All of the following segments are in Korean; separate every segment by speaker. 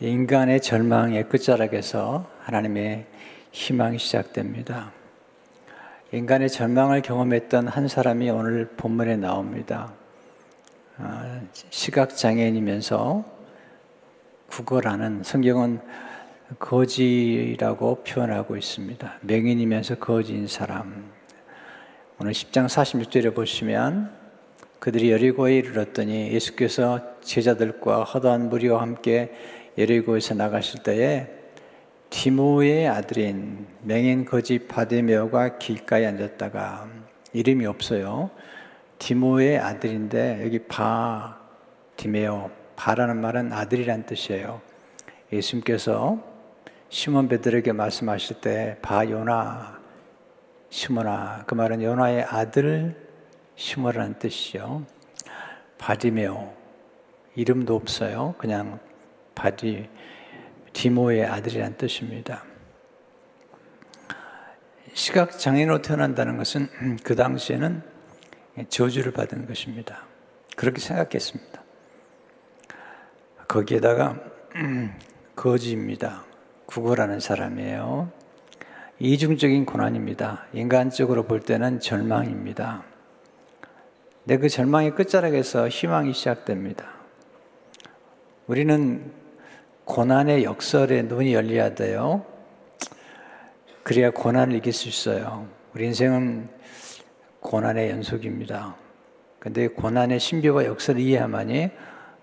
Speaker 1: 인간의 절망의 끝자락에서 하나님의 희망이 시작됩니다. 인간의 절망을 경험했던 한 사람이 오늘 본문에 나옵니다. 아, 시각장애인이면서 국어라는 성경은 거지라고 표현하고 있습니다. 맹인이면서 거지인 사람. 오늘 10장 46절에 보시면 그들이 여리고에 이르렀더니 예수께서 제자들과 허다한 무리와 함께 여리고에서 나가실 때에 디모의 아들인 맹인 거지 바데메오가 길가에 앉았다가 이름이 없어요. 디모의 아들인데 여기 바 디메오 바라는 말은 아들이란 뜻이에요. 예수님께서 시몬 베드로에게 말씀하실 때 바 요나 시몬아 그 말은 요나의 아들 시몬이라는 뜻이요. 바디메오 이름도 없어요. 그냥 바디 디모의 아들이란 뜻입니다. 시각 장애인으로 태어난다는 것은 그 당시에는 저주를 받은 것입니다. 그렇게 생각했습니다. 거기에다가 거지입니다. 구걸하는 사람이에요. 이중적인 고난입니다. 인간적으로 볼 때는 절망입니다. 내그 절망의 끝자락에서 희망이 시작됩니다. 우리는 고난의 역설에 눈이 열려야 돼요. 그래야 고난을 이길 수 있어요. 우리 인생은 고난의 연속입니다. 근데 고난의 신비와 역설을 이해해야만이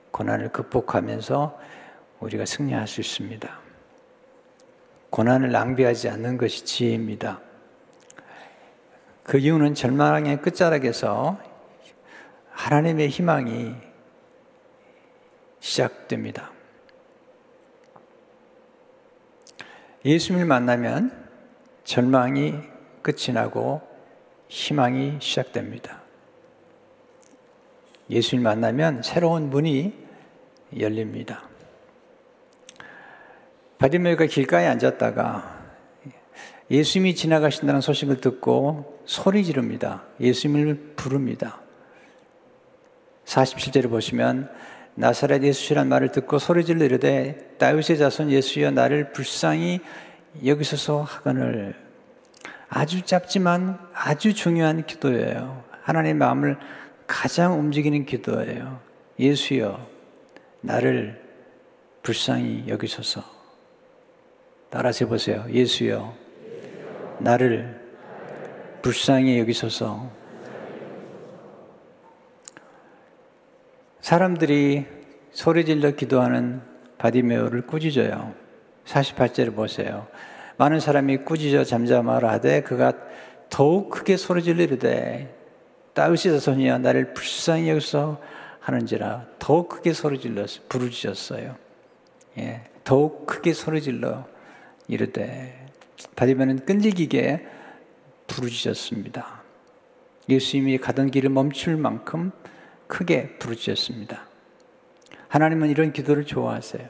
Speaker 1: 고난을 극복하면서 우리가 승리할 수 있습니다. 고난을 낭비하지 않는 것이 지혜입니다. 그 이유는 절망의 끝자락에서 하나님의 희망이 시작됩니다. 예수님을 만나면 절망이 끝이 나고 희망이 시작됩니다. 예수님 만나면 새로운 문이 열립니다. 바디메가 길가에 앉았다가 예수님이 지나가신다는 소식을 듣고 소리 지릅니다. 예수님을 부릅니다. 47절을 보시면 나사렛 예수시란 말을 듣고 소리질러 이르되 다윗의 자손 예수여 나를 불쌍히 여기소서 하거늘 아주 짧지만 아주 중요한 기도예요. 하나님의 마음을 가장 움직이는 기도예요. 예수여 나를 불쌍히 여기소서. 따라서 해보세요. 예수여 나를 불쌍히 여기소서. 사람들이 소리 질러 기도하는 바디메오를 꾸짖어요. 48절을 보세요. 많은 사람이 꾸짖어 잠잠하라 하되 그가 더욱 크게 소리 질러 이르되 다윗의 자손이여 나를 불쌍히 여기서 하는지라 더욱 크게 소리 질렀어 부르짖었어요. 예, 더욱 크게 소리 질러 이르되 바디메는 끈질기게 부르짖었습니다. 예수님이 가던 길을 멈출 만큼 크게 부르짖었습니다. 하나님은 이런 기도를 좋아하세요.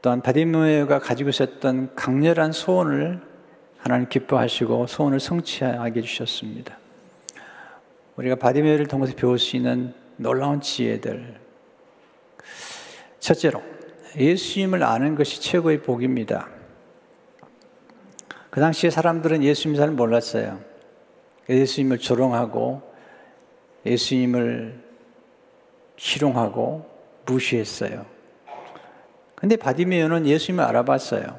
Speaker 1: 또한 바디메가 가지고 있었던 강렬한 소원을 하나님 기뻐하시고 소원을 성취하게 해주셨습니다. 우리가 바디메를 통해서 배울 수 있는 놀라운 지혜들. 첫째로, 예수님을 아는 것이 최고의 복입니다. 그 당시에 사람들은 예수님 잘 몰랐어요. 예수님을 조롱하고 예수님을 희롱하고 무시했어요. 근데 바디메오는 예수님을 알아봤어요.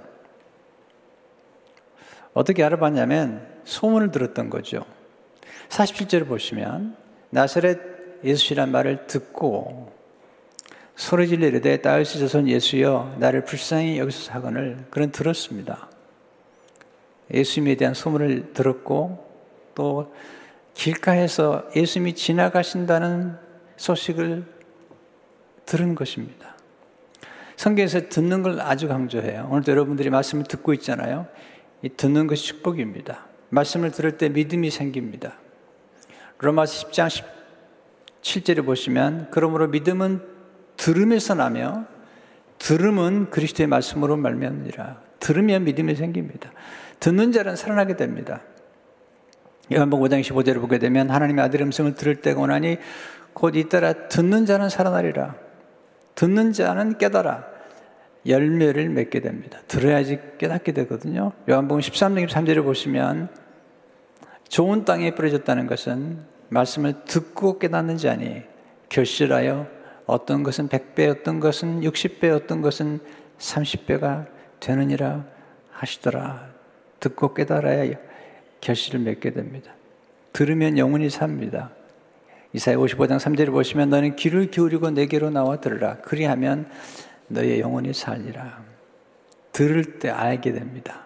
Speaker 1: 어떻게 알아봤냐면 소문을 들었던 거죠. 47절을 보시면 나사렛 예수시란 말을 듣고 소리 질러 이르되 다윗의 자손 예수여 나를 불쌍히 여기서 사건을 그런 들었습니다. 예수님에 대한 소문을 들었고 또 길가에서 예수님이 지나가신다는 소식을 들은 것입니다. 성경에서 듣는 걸 아주 강조해요. 오늘도 여러분들이 말씀을 듣고 있잖아요. 이 듣는 것이 축복입니다. 말씀을 들을 때 믿음이 생깁니다. 로마서 10장 17절에 보시면 그러므로 믿음은 들음에서 나며 들음은 그리스도의 말씀으로 말미암니라. 들으면 믿음이 생깁니다. 듣는 자는 살아나게 됩니다. 요한복 5장 15절을 보게 되면 하나님의 아들 음성을 들을 때가 오나니 곧 잇따라 듣는 자는 살아나리라. 듣는 자는 깨달아 열매를 맺게 됩니다. 들어야지 깨닫게 되거든요. 요한복음 13장 3절을 보시면 좋은 땅에 뿌려졌다는 것은 말씀을 듣고 깨닫는 자니 결실하여 어떤 것은 100배, 어떤 것은 60배, 어떤 것은 30배가 되느니라 하시더라. 듣고 깨달아야 결실을 맺게 됩니다. 들으면 영원히 삽니다. 이사야 55장 3절을 보시면 너는 귀를 기울이고 내게로 나와 들으라. 그리하면 너의 영혼이 살리라. 들을 때 알게 됩니다.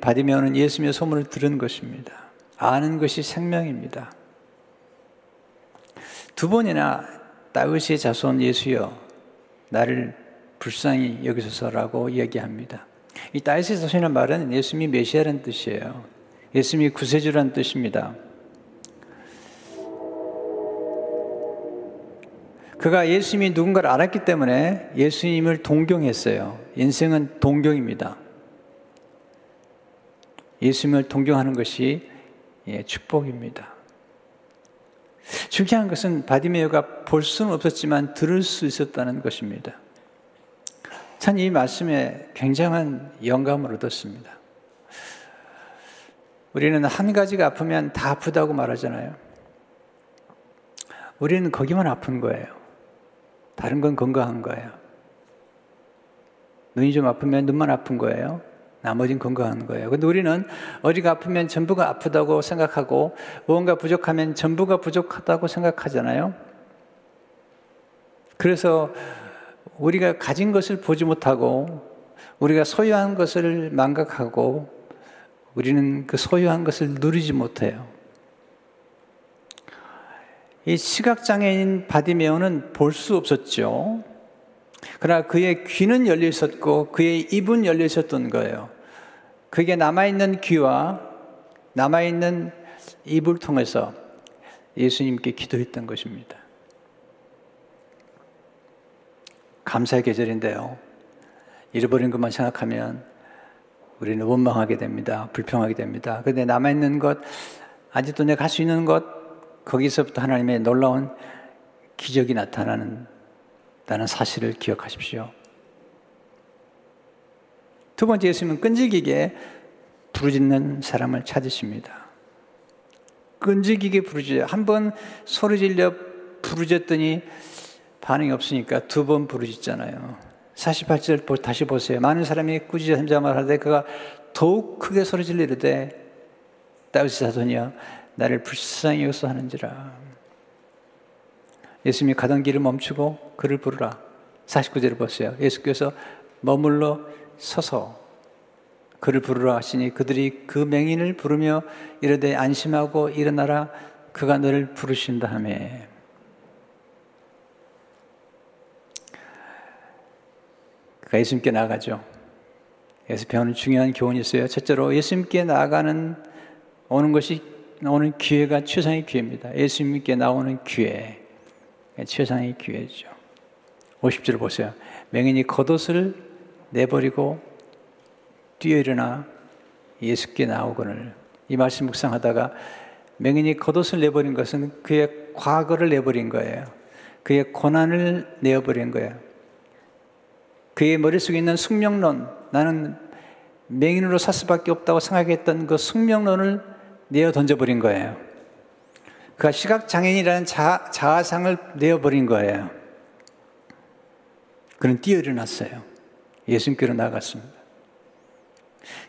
Speaker 1: 바디메오는 예수님의 소문을 들은 것입니다. 아는 것이 생명입니다. 두 번이나 다윗의 자손 예수여 나를 불쌍히 여기소서라고 이야기합니다. 이 다윗의 자손이라는 말은 예수님이 메시아라는 뜻이에요. 예수님이 구세주라는 뜻입니다. 그가 예수님이 누군가를 알았기 때문에 예수님을 동경했어요. 인생은 동경입니다. 예수님을 동경하는 것이 예, 축복입니다. 중요한 것은 바디메어가 볼 수는 없었지만 들을 수 있었다는 것입니다. 참이 말씀에 굉장한 영감을 얻었습니다. 우리는 한 가지가 아프면 다 아프다고 말하잖아요. 우리는 거기만 아픈 거예요. 다른 건 건강한 거예요. 눈이 좀 아프면 눈만 아픈 거예요. 나머진 건강한 거예요. 근데 우리는 어디가 아프면 전부가 아프다고 생각하고 무언가 부족하면 전부가 부족하다고 생각하잖아요. 그래서 우리가 가진 것을 보지 못하고 우리가 소유한 것을 망각하고 우리는 그 소유한 것을 누리지 못해요. 이 시각장애인 바디메오는 볼 수 없었죠. 그러나 그의 귀는 열려 있었고 그의 입은 열려 있었던 거예요. 그게 남아있는 귀와 남아있는 입을 통해서 예수님께 기도했던 것입니다. 감사의 계절인데요. 잃어버린 것만 생각하면 우리는 원망하게 됩니다. 불평하게 됩니다. 그런데 남아있는 것, 아직도 내가 할 수 있는 것, 거기서부터 하나님의 놀라운 기적이 나타나는 다는 사실을 기억하십시오. 두 번째 예수님은 끈질기게 부르짖는 사람을 찾으십니다. 끈질기게 부르짖어요. 한번 소리 질려 부르짖더니 반응이 없으니까 두 번 부르짖잖아요. 48절 다시 보세요. 많은 사람이 꾸짖어 잠잠을 하되 그가 더욱 크게 소리 질러 이르되 다윗의 자손이여 나를 불쌍히 여기서 하는지라. 예수님이 가던 길을 멈추고 그를 부르라. 49절을 보세요. 예수께서 머물러 서서 그를 부르라 하시니 그들이 그 맹인을 부르며 이르되 안심하고 일어나라 그가 너를 부르신다 하매 그가 예수님께 나가죠. 그래서 배우는 중요한 교훈이 있어요. 첫째로 예수님께 나가는 오는 것이 오는 기회가 최상의 기회입니다. 예수님께 나오는 기회. 최상의 기회죠. 50절 보세요. 맹인이 겉옷을 내버리고 뛰어 일어나 예수께 나오거늘. 이 말씀 묵상하다가 맹인이 겉옷을 내버린 것은 그의 과거를 내버린 거예요. 그의 고난을 내어버린 거예요. 그의 머릿속에 있는 숙명론, 나는 맹인으로 살 수밖에 없다고 생각했던 그 숙명론을 내어 던져버린 거예요. 그가 시각장애인이라는 자, 자아상을 내어버린 거예요. 그는 뛰어 일어났어요. 예수님께로 나갔습니다.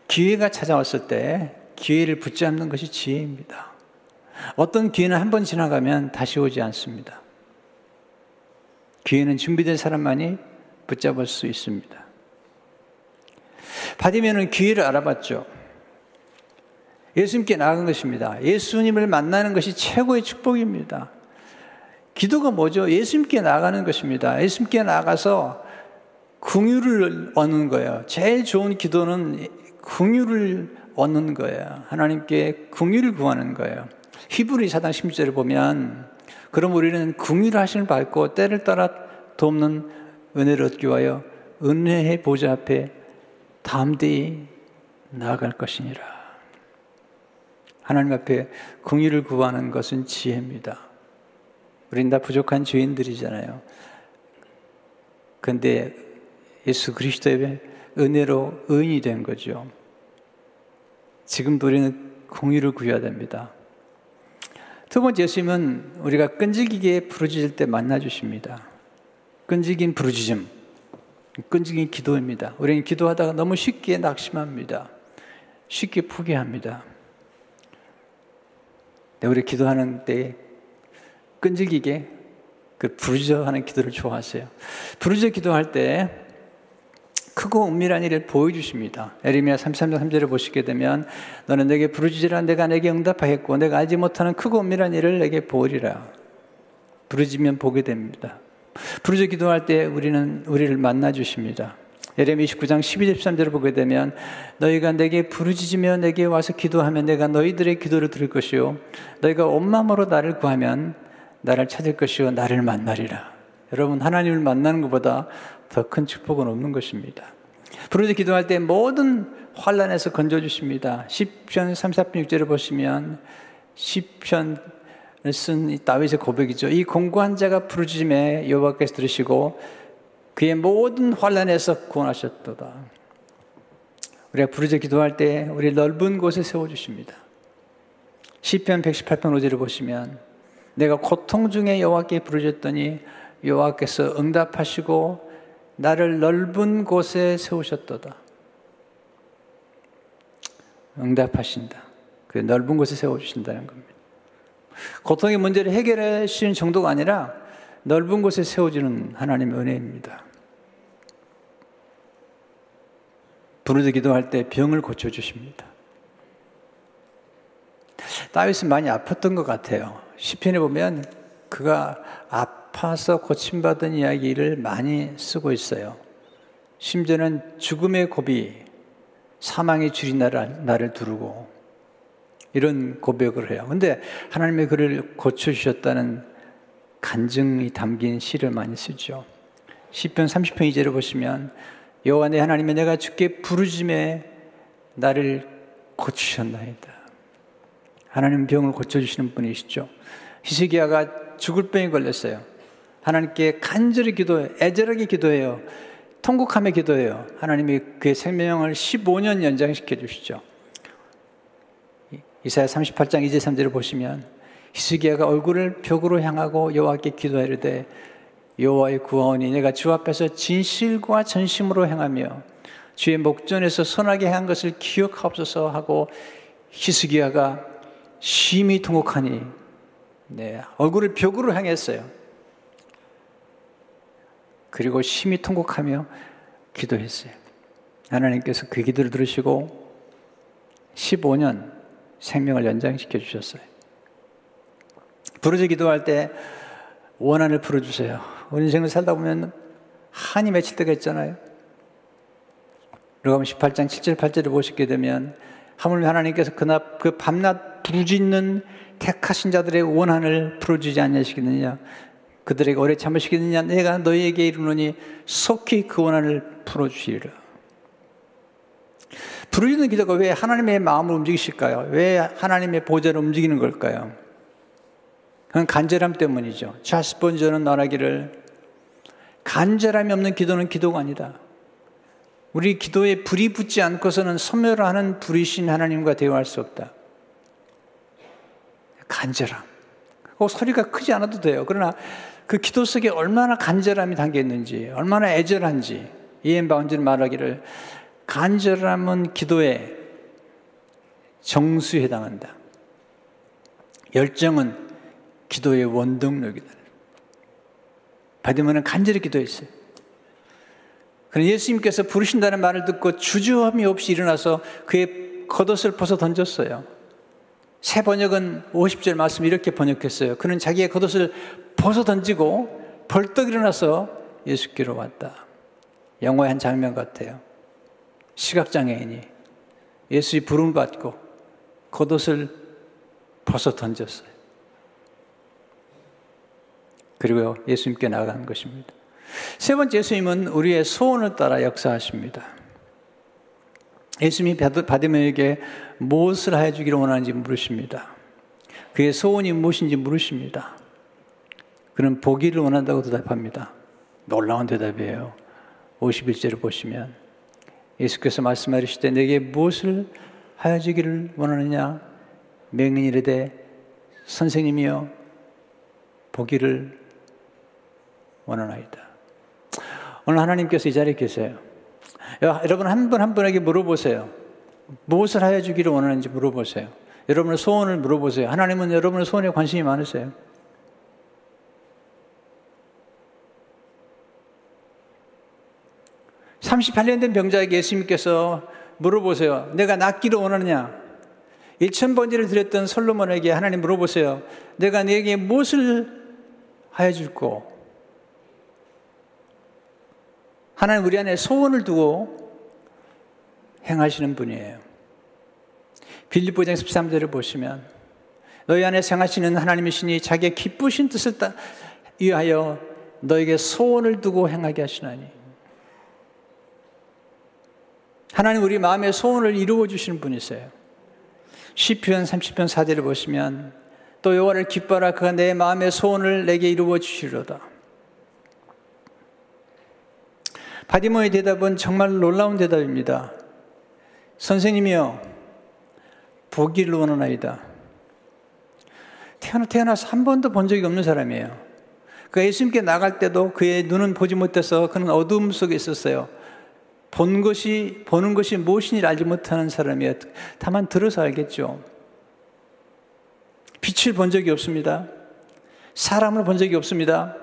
Speaker 1: 기회가 찾아왔을 때 기회를 붙잡는 것이 지혜입니다. 어떤 기회는 한 번 지나가면 다시 오지 않습니다. 기회는 준비된 사람만이 붙잡을 수 있습니다. 바디면은 기회를 알아봤죠. 예수님께 나간 것입니다. 예수님을 만나는 것이 최고의 축복입니다. 기도가 뭐죠? 예수님께 나가는 것입니다. 예수님께 나가서 궁유를 얻는 거예요. 제일 좋은 기도는 궁유를 얻는 거예요. 하나님께 궁유를 구하는 거예요. 히브리 사단 16절을 보면 그럼 우리는 궁유를 하시는 받고 때를 따라 돕는 은혜를 얻기 위하여 은혜의 보좌 앞에 담대히 나아갈 것이니라. 하나님 앞에 궁유를 구하는 것은 지혜입니다. 우린 다 부족한 죄인들이잖아요. 근데 예수 그리스도의 은혜로 의인이 된 거죠. 지금도 우리는 공의를 구해야 됩니다. 두 번째 예수님은 우리가 끈질기게 부르짖을 때 만나 주십니다. 끈질긴 부르짖음, 끈질긴 기도입니다. 우리는 기도하다가 너무 쉽게 낙심합니다. 쉽게 포기합니다. 네, 우리 기도하는 때 끈질기게 그 부르짖어 하는 기도를 좋아하세요. 부르짖어 기도할 때 크고 은밀한 일을 보여주십니다. 에르미야 33장 3절을 보시게 되면 너는 내게 부르짖으라 내가 내게 응답하겠고 내가 알지 못하는 크고 은밀한 일을 내게 보이리라. 부르짖으면 보게 됩니다. 부르짖어 기도할 때 우리는 우리를 만나 주십니다. 예레미 29장 12절 13절을 보게 되면 너희가 내게 부르짖으며 내게 와서 기도하면 내가 너희들의 기도를 들을 것이요 너희가 온 마음으로 나를 구하면 나를 찾을 것이요 나를 만나리라. 여러분 하나님을 만나는 것보다 더 큰 축복은 없는 것입니다. 부르짖 기도할 때 모든 환란에서 건져 주십니다. 10편 34편 6절을 보시면 10편을 쓴 다윗의 고백이죠. 이 공고한 자가 부르짖음에 여호와께서 들으시고 그의 모든 환란에서 구원하셨도다. 우리가 부르짖 기도할 때 우리 넓은 곳에 세워 주십니다. 시편 118편 5절을 보시면 내가 고통 중에 여호와께 부르짖더니 여호와께서 응답하시고 나를 넓은 곳에 세우셨도다. 응답하신다. 그 넓은 곳에 세워 주신다는 겁니다. 고통의 문제를 해결해 주시는 정도가 아니라 넓은 곳에 세워주는 하나님의 은혜입니다. 부르짖 기도할 때 병을 고쳐주십니다. 다윗은 많이 아팠던 것 같아요. 시편에 보면 그가 아파서 고침받은 이야기를 많이 쓰고 있어요. 심지어는 죽음의 고비, 사망의 줄이 나를, 나를 두르고 이런 고백을 해요. 근데 하나님의 그를 고쳐주셨다는 간증이 담긴 시를 많이 쓰죠. 시편 30편 2절을 보시면 여호와 내 하나님의 내가 주께 부르짖에 나를 고치셨나이다. 하나님 병을 고쳐주시는 분이시죠. 히스기야가 죽을 병에 걸렸어요. 하나님께 간절히 기도해요. 애절하게 기도해요. 통곡하며 기도해요. 하나님이 그의 생명을 15년 연장시켜 주시죠. 이사야 38장 2절 3절을 보시면 히스기야가 얼굴을 벽으로 향하고 여호와께 기도하려되 여호와의 구원이 내가 주 앞에서 진실과 전심으로 행하며 주의 목전에서 선하게 한 것을 기억하옵소서 하고 히스기야가 심히 통곡하니 네, 얼굴을 벽으로 향했어요. 그리고 심히 통곡하며 기도했어요. 하나님께서 그 기도를 들으시고 15년 생명을 연장시켜 주셨어요. 부르짖 기도할 때 원한을 풀어주세요. 우리 인생을 살다 보면 한이 맺힐 때가 있잖아요. 그럼 18장 7절 8절을 보시게 되면 하물며 하나님께서 그날 그 밤낮 부르짖는 택하신 자들의 원한을 풀어주지 않으시겠느냐? 그들에게 오래 참으시겠느냐? 내가 너희에게 이르노니 속히 그 원한을 풀어주시리라. 부르짖는 기도가 왜 하나님의 마음을 움직이실까요? 왜 하나님의 보좌를 움직이는 걸까요? 그건 간절함 때문이죠. 찰스 본저는 말하기를 간절함이 없는 기도는 기도가 아니다. 우리 기도에 불이 붙지 않고서는 소멸하는 불이신 하나님과 대화할 수 없다. 간절함. 그 소리가 크지 않아도 돼요. 그러나 그 기도 속에 얼마나 간절함이 담겨 있는지, 얼마나 애절한지, 이엔 바운지는 말하기를 간절함은 기도의 정수에 해당한다. 열정은 기도의 원동력이다. 바디몬은 간절히 기도했어요. 그럼 예수님께서 부르신다는 말을 듣고 주저함이 없이 일어나서 그의 겉옷을 벗어 던졌어요. 새 번역은 50절 말씀 이렇게 번역했어요. 그는 자기의 겉옷을 벗어 던지고 벌떡 일어나서 예수께로 왔다. 영화의 한 장면 같아요. 시각장애인이 예수의 부름 받고 겉옷을 벗어 던졌어요. 그리고 예수님께 나간 것입니다. 세 번째 예수님은 우리의 소원을 따라 역사하십니다. 예수님이 바디메에게 무엇을 해주기를 원하는지 물으십니다. 그의 소원이 무엇인지 물으십니다. 그는 보기를 원한다고 대답합니다. 놀라운 대답이에요. 51절을 보시면 예수께서 말씀하시되 내게 무엇을 하여지기를 원하느냐 맹인 이르되 선생님이여 보기를 원하나이다. 오늘 하나님께서 이 자리에 계세요. 여러분 한 분한 분에게 물어보세요. 무엇을 하여 주기를 원하는지 물어보세요. 여러분의 소원을 물어보세요. 하나님은 여러분의 소원에 관심이 많으세요. 38년 된 병자에게 예수님께서 물어보세요. 내가 낫기를 원하느냐? 1천번지를 드렸던 솔로몬에게 하나님 물어보세요. 내가 네게 무엇을 하여 줄고? 하나님 우리 안에 소원을 두고 행하시는 분이에요. 빌립보 장 13절을 보시면 너희 안에 생하시는 하나님의 신이 자기의 기쁘신 뜻을 위하여 너에게 소원을 두고 행하게 하시나니 하나님 우리 마음의 소원을 이루어 주시는 분이세요. 시편 30편 4절을 보시면 또 여호와를 기뻐라 그가 내 마음의 소원을 내게 이루어 주시리로다. 바디모의 대답은 정말 놀라운 대답입니다. 선생님이요 보기를 원하나이다. 태어나, 태어나서 한 번도 본 적이 없는 사람이에요. 그 예수님께 나갈 때도 그의 눈은 보지 못해서 그는 어두움 속에 있었어요. 본 것이, 보는 것이 무엇인지 알지 못하는 사람이에요. 다만 들어서 알겠죠. 빛을 본 적이 없습니다. 사람을 본 적이 없습니다.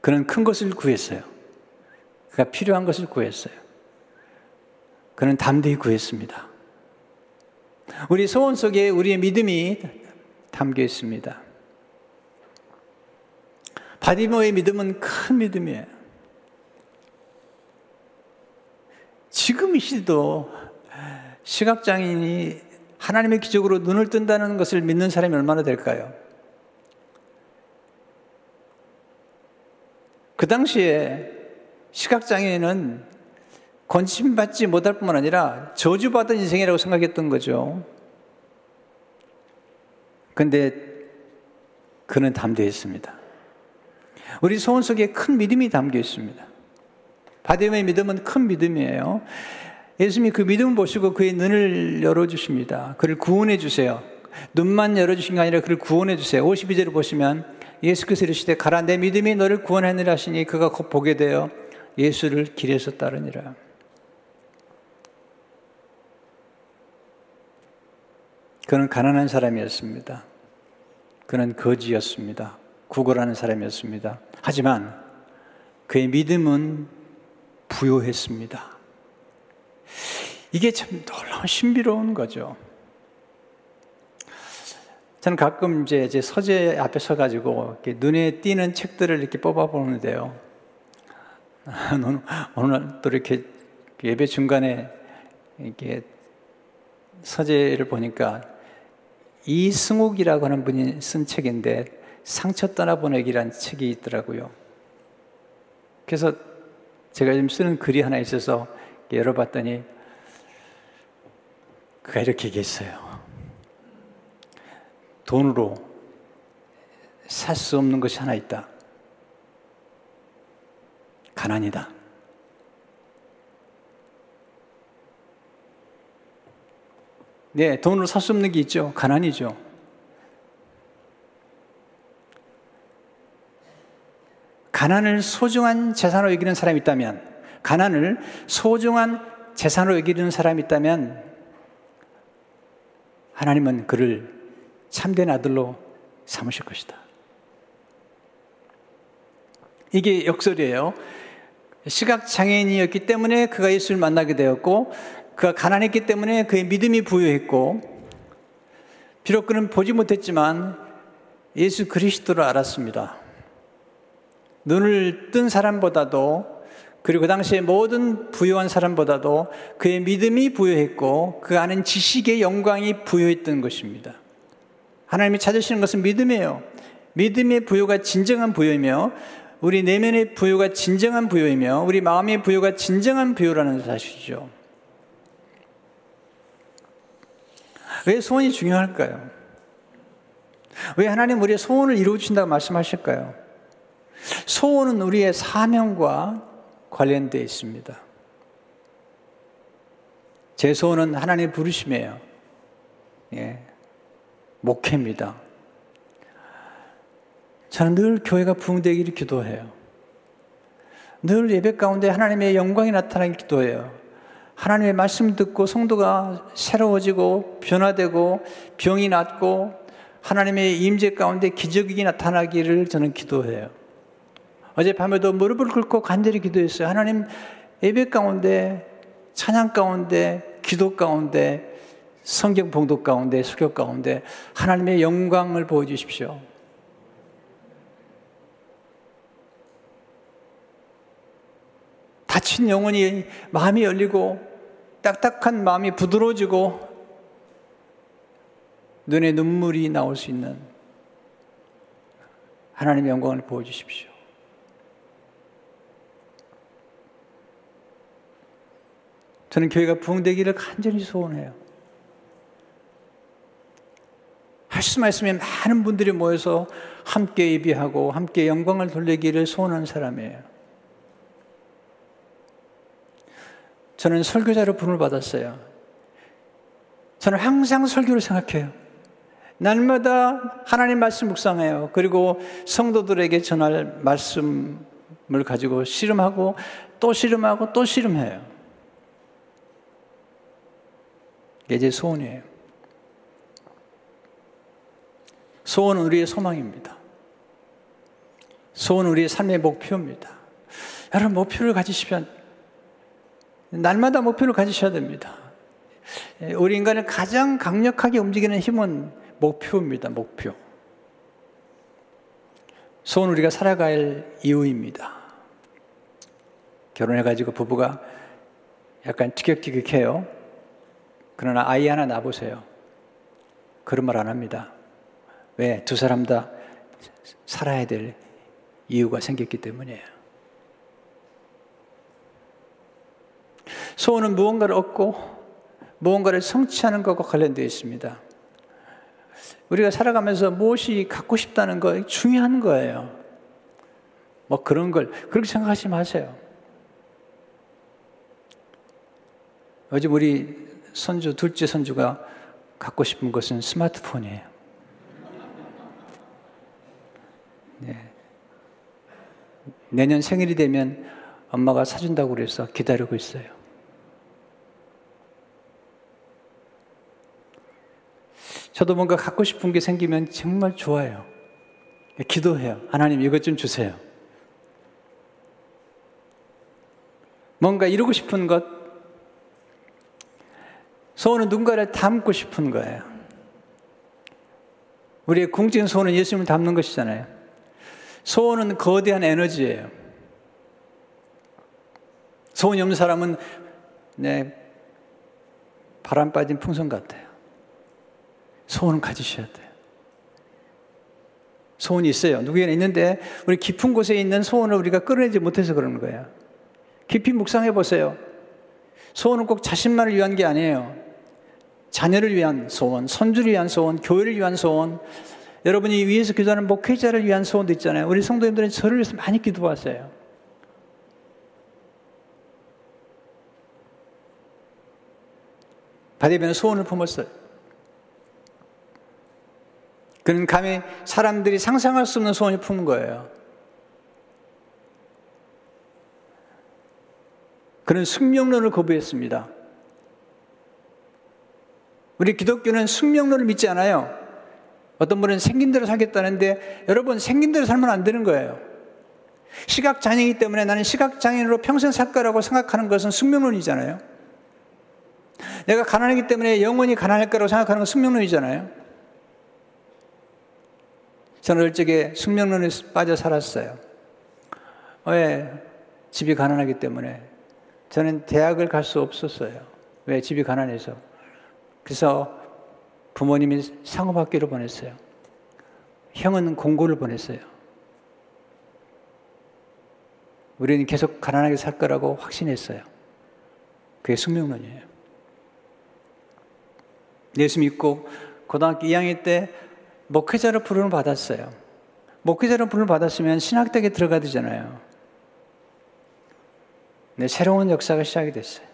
Speaker 1: 그는 큰 것을 구했어요. 그가 필요한 것을 구했어요. 그는 담대히 구했습니다. 우리 소원 속에 우리의 믿음이 담겨 있습니다. 바디모의 믿음은 큰 믿음이에요. 지금 이 시대도 시각장애인이 하나님의 기적으로 눈을 뜬다는 것을 믿는 사람이 얼마나 될까요? 그 당시에 시각장애인은 건심받지 못할 뿐만 아니라 저주받은 인생이라고 생각했던 거죠. 근데 그는 담대했습니다. 우리 소원 속에 큰 믿음이 담겨 있습니다. 바디의 믿음은 큰 믿음이에요. 예수님이 그 믿음을 보시고 그의 눈을 열어주십니다. 그를 구원해 주세요. 눈만 열어주신 게 아니라 그를 구원해 주세요. 52절을 보시면 예수께서 이르시되 가라 내 믿음이 너를 구원하느라 하시니 그가 곧 보게 되어 예수를 길에서 따르니라. 그는 가난한 사람이었습니다. 그는 거지였습니다. 구걸하는 사람이었습니다. 하지만 그의 믿음은 부여했습니다. 이게 참 놀라운 신비로운 거죠. 저는 가끔 이제 제 서재 앞에 서가지고 눈에 띄는 책들을 이렇게 뽑아보는데요. 오늘 또 이렇게 예배 중간에 이렇게 서재를 보니까 이승욱이라고 하는 분이 쓴 책인데 상처 떠나보내기란 책이 있더라고요. 그래서 제가 지금 쓰는 글이 하나 있어서 열어봤더니 그가 이렇게 얘기했어요. 돈으로 살 수 없는 것이 하나 있다. 가난이다. 네, 돈으로 살 수 없는 게 있죠. 가난이죠. 가난을 소중한 재산으로 여기는 사람이 있다면, 가난을 소중한 재산으로 여기는 사람이 있다면, 하나님은 그를 참된 아들로 삼으실 것이다. 이게 역설이에요. 시각장애인이었기 때문에 그가 예수를 만나게 되었고, 그가 가난했기 때문에 그의 믿음이 부여했고, 비록 그는 보지 못했지만 예수 그리스도를 알았습니다. 눈을 뜬 사람보다도 그리고 그 당시에 모든 부유한 사람보다도 그의 믿음이 부여했고 그 안은 지식의 영광이 부여했던 것입니다. 하나님이 찾으시는 것은 믿음이에요. 믿음의 부여가 진정한 부여이며 우리 내면의 부여가 진정한 부여이며 우리 마음의 부여가 진정한 부여라는 사실이죠. 왜 소원이 중요할까요? 왜 하나님 우리의 소원을 이루어 주신다고 말씀하실까요? 소원은 우리의 사명과 관련되어 있습니다. 제 소원은 하나님의 부르심이에요. 예. 목회입니다. 저는 늘 교회가 부흥되기를 기도해요. 늘 예배 가운데 하나님의 영광이 나타나기 기도해요. 하나님의 말씀 듣고 성도가 새로워지고 변화되고 병이 낫고 하나님의 임재 가운데 기적이 나타나기를 저는 기도해요. 어젯밤에도 무릎을 꿇고 간절히 기도했어요. 하나님 예배 가운데 찬양 가운데 기도 가운데 성경 봉독 가운데 수교 가운데 하나님의 영광을 보여 주십시오. 다친 영혼이 마음이 열리고 딱딱한 마음이 부드러워지고 눈에 눈물이 나올 수 있는 하나님의 영광을 보여주십시오. 저는 교회가 부흥되기를 간절히 소원해요. 할 수만 있으면 많은 분들이 모여서 함께 예비하고 함께 영광을 돌리기를 소원하는 사람이에요. 저는 설교자로 분을 받았어요. 저는 항상 설교를 생각해요. 날마다 하나님 말씀 묵상해요. 그리고 성도들에게 전할 말씀을 가지고 씨름하고 또 씨름하고 또 씨름해요. 이게 제 소원이에요. 소원은 우리의 소망입니다. 소원은 우리의 삶의 목표입니다. 여러분, 목표를 가지시면 날마다 목표를 가지셔야 됩니다. 우리 인간을 가장 강력하게 움직이는 힘은 목표입니다. 목표. 소원 우리가 살아갈 이유입니다. 결혼해가지고 부부가 약간 티격태격해요. 그러나 아이 하나 낳아보세요. 그런 말 안 합니다. 왜? 두 사람 다 살아야 될 이유가 생겼기 때문이에요. 소원은 무언가를 얻고 무언가를 성취하는 것과 관련되어 있습니다. 우리가 살아가면서 무엇이 갖고 싶다는 거 중요한 거예요. 뭐 그런 걸 그렇게 생각하지 마세요. 어제 우리 선주 둘째 선주가 갖고 싶은 것은 스마트폰이에요. 네. 내년 생일이 되면 엄마가 사준다고 그래서 기다리고 있어요. 저도 뭔가 갖고 싶은 게 생기면 정말 좋아요. 기도해요. 하나님 이것 좀 주세요. 뭔가 이루고 싶은 것, 소원은 누군가를 닮고 싶은 거예요. 우리의 궁극적인 소원은 예수님을 닮는 것이잖아요. 소원은 거대한 에너지예요. 소원이 없는 사람은 네, 바람 빠진 풍선 같아요. 소원을 가지셔야 돼요. 소원이 있어요. 누구에게 있는데 우리 깊은 곳에 있는 소원을 우리가 끌어내지 못해서 그러는 거예요. 깊이 묵상해 보세요. 소원은 꼭 자신만을 위한 게 아니에요. 자녀를 위한 소원, 선주를 위한 소원, 교회를 위한 소원, 여러분이 위에서 기도하는 목회자를 위한 소원도 있잖아요. 우리 성도님들은 저를 위해서 많이 기도하세요. 바디변 소원을 품었어요. 그는 감히 사람들이 상상할 수 없는 소원을 품은 거예요. 그는 숙명론을 거부했습니다. 우리 기독교는 숙명론을 믿지 않아요. 어떤 분은 생긴 대로 살겠다는데 여러분 생긴 대로 살면 안 되는 거예요. 시각장애이기 때문에 나는 시각장애인으로 평생 살 거라고 생각하는 것은 숙명론이잖아요. 내가 가난하기 때문에 영원히 가난할 거라고 생각하는 건 숙명론이잖아요. 저는 일찍에 숙명론에 빠져 살았어요. 왜? 집이 가난하기 때문에. 저는 대학을 갈 수 없었어요. 왜? 집이 가난해서. 그래서 부모님이 상업학교를 보냈어요. 형은 공고를 보냈어요. 우리는 계속 가난하게 살 거라고 확신했어요. 그게 숙명론이에요. 예수 믿고 고등학교 2학년 때 목회자로 부름을 받았어요. 목회자로 부름을 받았으면 신학대에 들어가야 되잖아요. 네, 새로운 역사가 시작이 됐어요.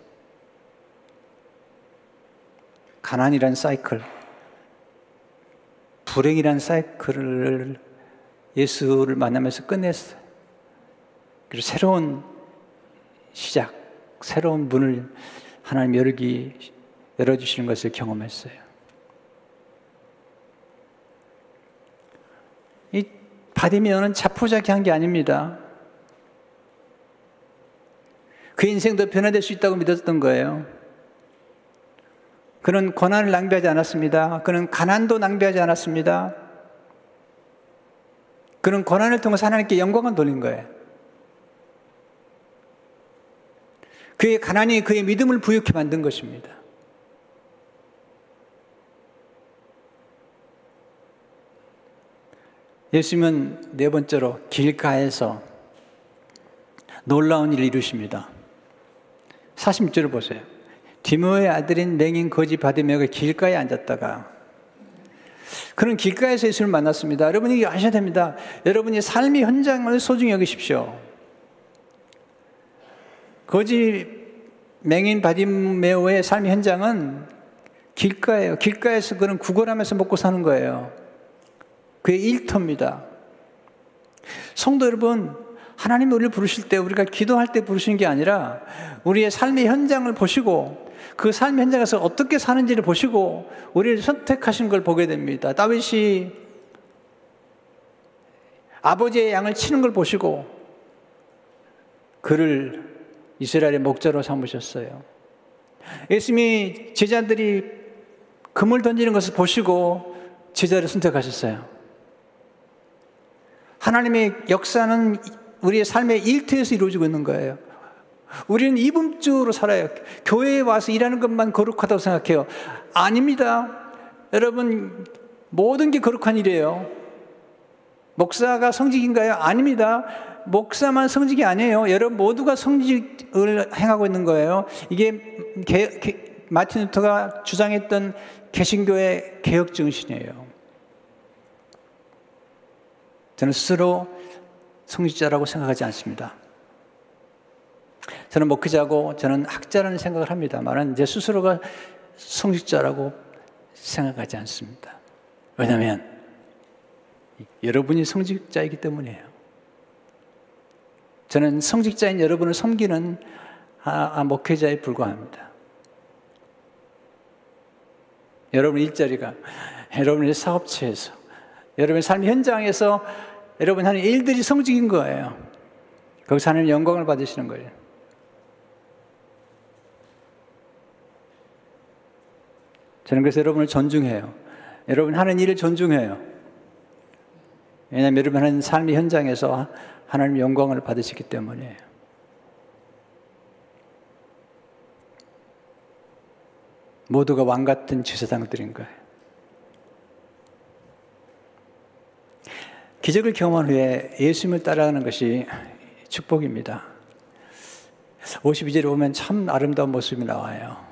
Speaker 1: 가난이란 사이클, 불행이란 사이클을 예수를 만나면서 끝냈어요. 그리고 새로운 시작, 새로운 문을 하나님 열기, 열어주시는 것을 경험했어요. 이 바디메어는 자포자기 한 게 아닙니다. 그 인생도 변화될 수 있다고 믿었던 거예요. 그는 권한을 낭비하지 않았습니다. 그는 가난도 낭비하지 않았습니다. 그는 권한을 통해서 하나님께 영광을 돌린 거예요. 그의 가난이 그의 믿음을 부유케 만든 것입니다. 예수님은 네 번째로 길가에서 놀라운 일을 이루십니다. 46절을 보세요. 디모의 아들인 맹인 거지 바디메가 길가에 앉았다가 그는 길가에서 예수를 만났습니다. 여러분이 아셔야 됩니다. 여러분이 삶의 현장을 소중히 여기십시오. 거지 맹인 바디메오의 삶의 현장은 길가예요. 길가에서 그는 구걸하면서 먹고 사는 거예요. 그의 일터입니다. 성도 여러분, 하나님 우리를 부르실 때 우리가 기도할 때 부르시는 게 아니라 우리의 삶의 현장을 보시고 그 삶의 현장에서 어떻게 사는지를 보시고 우리를 선택하신 걸 보게 됩니다. 다윗이 아버지의 양을 치는 걸 보시고 그를 이스라엘의 목자로 삼으셨어요. 예수님이 제자들이 금을 던지는 것을 보시고 제자를 선택하셨어요. 하나님의 역사는 우리의 삶의 일터에서 이루어지고 있는 거예요. 우리는 이분주로 살아요. 교회에 와서 일하는 것만 거룩하다고 생각해요. 아닙니다. 여러분, 모든 게 거룩한 일이에요. 목사가 성직인가요? 아닙니다. 목사만 성직이 아니에요. 여러분 모두가 성직을 행하고 있는 거예요. 이게 개, 개, 마틴 루터가 주장했던 개신교의 개혁 정신이에요. 저는 스스로 성직자라고 생각하지 않습니다. 저는 목회자고 저는 학자라는 생각을 합니다만 제 스스로가 성직자라고 생각하지 않습니다. 왜냐하면 여러분이 성직자이기 때문이에요. 저는 성직자인 여러분을 섬기는 아, 아, 목회자에 불과합니다. 여러분 일자리가 여러분의 사업체에서 여러분의 삶 현장에서 여러분 하는 일들이 성직인 거예요. 거기서 하나님 영광을 받으시는 거예요. 저는 그래서 여러분을 존중해요. 여러분 하는 일을 존중해요. 왜냐하면 여러분 하는 삶의 현장에서 하나님 영광을 받으시기 때문이에요. 모두가 왕 같은 지세상들인 거예요. 기적을 경험한 후에 예수님을 따라가는 것이 축복입니다. 52절에 보면 참 아름다운 모습이 나와요.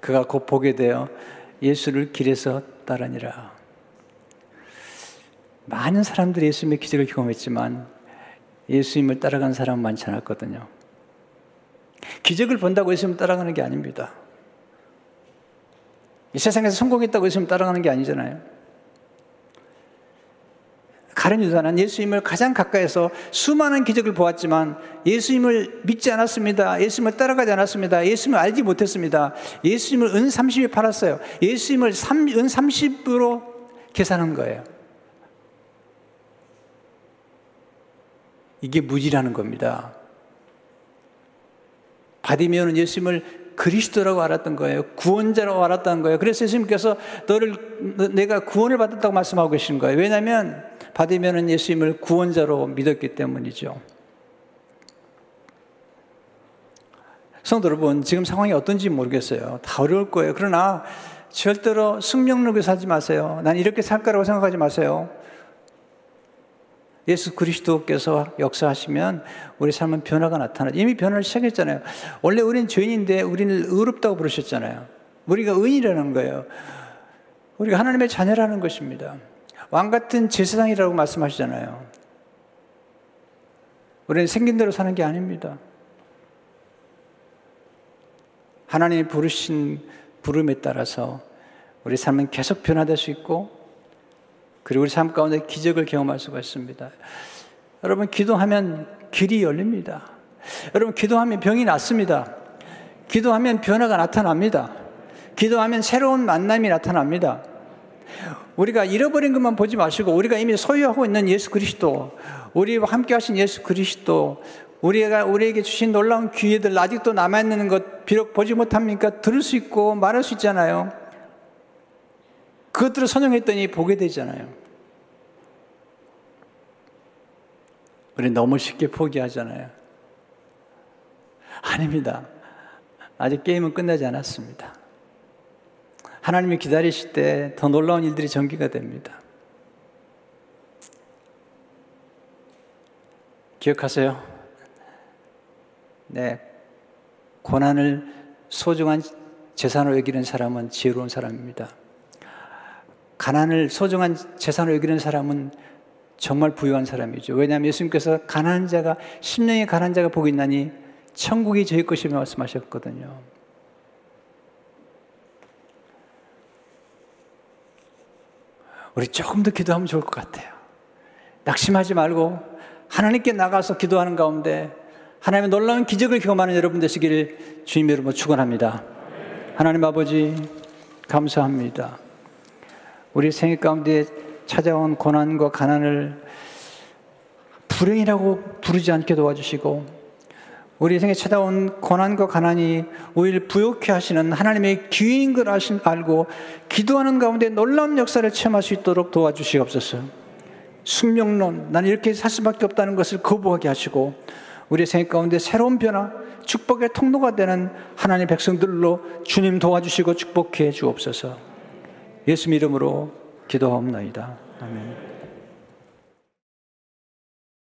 Speaker 1: 그가 곧 보게 되어 예수를 길에서 따르니라. 많은 사람들이 예수님의 기적을 경험했지만 예수님을 따라간 사람은 많지 않았거든요. 기적을 본다고 예수님을 따라가는 게 아닙니다. 이 세상에서 성공했다고 예수님 따라가는 게 아니잖아요. 가룟 유다는 예수님을 가장 가까이서 수많은 기적을 보았지만 예수님을 믿지 않았습니다. 예수님을 따라가지 않았습니다. 예수님을 알지 못했습니다. 예수님을 은 30에 팔았어요. 예수님을 3, 은 30으로 계산한 거예요. 이게 무지라는 겁니다. 바디메오는 예수님을 그리스도라고 알았던 거예요. 구원자라고 알았다는 거예요. 그래서 예수님께서 너를 내가 구원을 받았다고 말씀하고 계신 거예요. 왜냐하면 받으면 예수님을 구원자로 믿었기 때문이죠. 성도 여러분, 지금 상황이 어떤지 모르겠어요. 다 어려울 거예요. 그러나 절대로 숙명록에 살지 마세요. 난 이렇게 살 거라고 생각하지 마세요. 예수 그리스도께서 역사하시면 우리 삶은 변화가 나타나. 이미 변화를 시작했잖아요. 원래 우리는 죄인인데 우리는 의롭다고 부르셨잖아요. 우리가 의인이라는 거예요. 우리가 하나님의 자녀라는 것입니다. 왕 같은 제사장이라고 말씀하시잖아요. 우리는 생긴 대로 사는 게 아닙니다. 하나님이 부르신 부름에 따라서 우리 삶은 계속 변화될 수 있고 그리고 우리 삶 가운데 기적을 경험할 수가 있습니다. 여러분 기도하면 길이 열립니다. 여러분 기도하면 병이 낫습니다. 기도하면 변화가 나타납니다. 기도하면 새로운 만남이 나타납니다. 우리가 잃어버린 것만 보지 마시고 우리가 이미 소유하고 있는 예수 그리스도, 우리와 함께 하신 예수 그리스도, 우리가 우리에게 주신 놀라운 기회들 아직도 남아 있는 것 비록 보지 못합니까? 들을 수 있고 말할 수 있잖아요. 그것들을 선용했더니 보게 되잖아요. 우리 너무 쉽게 포기하잖아요. 아닙니다. 아직 게임은 끝나지 않았습니다. 하나님이 기다리실 때 더 놀라운 일들이 전개가 됩니다. 기억하세요? 네. 고난을 소중한 재산으로 여기는 사람은 지혜로운 사람입니다. 가난을 소중한 재산으로 여기는 사람은 정말 부유한 사람이죠. 왜냐하면 예수님께서 가난한 자가, 심령의 가난한 자가 복이 있나니 천국이 저희 것이며 말씀하셨거든요. 우리 조금 더 기도하면 좋을 것 같아요. 낙심하지 말고 하나님께 나가서 기도하는 가운데 하나님의 놀라운 기적을 경험하는 여러분 되시기를 주님 이름으로 축원합니다. 하나님 아버지 감사합니다. 우리 생애 가운데 찾아온 고난과 가난을 불행이라고 부르지 않게 도와주시고 우리 생에 찾아온 고난과 가난이 오히려 부욕해 하시는 하나님의 기회인 걸 알고 기도하는 가운데 놀라운 역사를 체험할 수 있도록 도와주시옵소서. 숙명론, 나는 이렇게 살 수밖에 없다는 것을 거부하게 하시고 우리 생애 가운데 새로운 변화, 축복의 통로가 되는 하나님의 백성들로 주님 도와주시고 축복해 주옵소서. 예수 이름으로 기도하옵나이다. 아멘.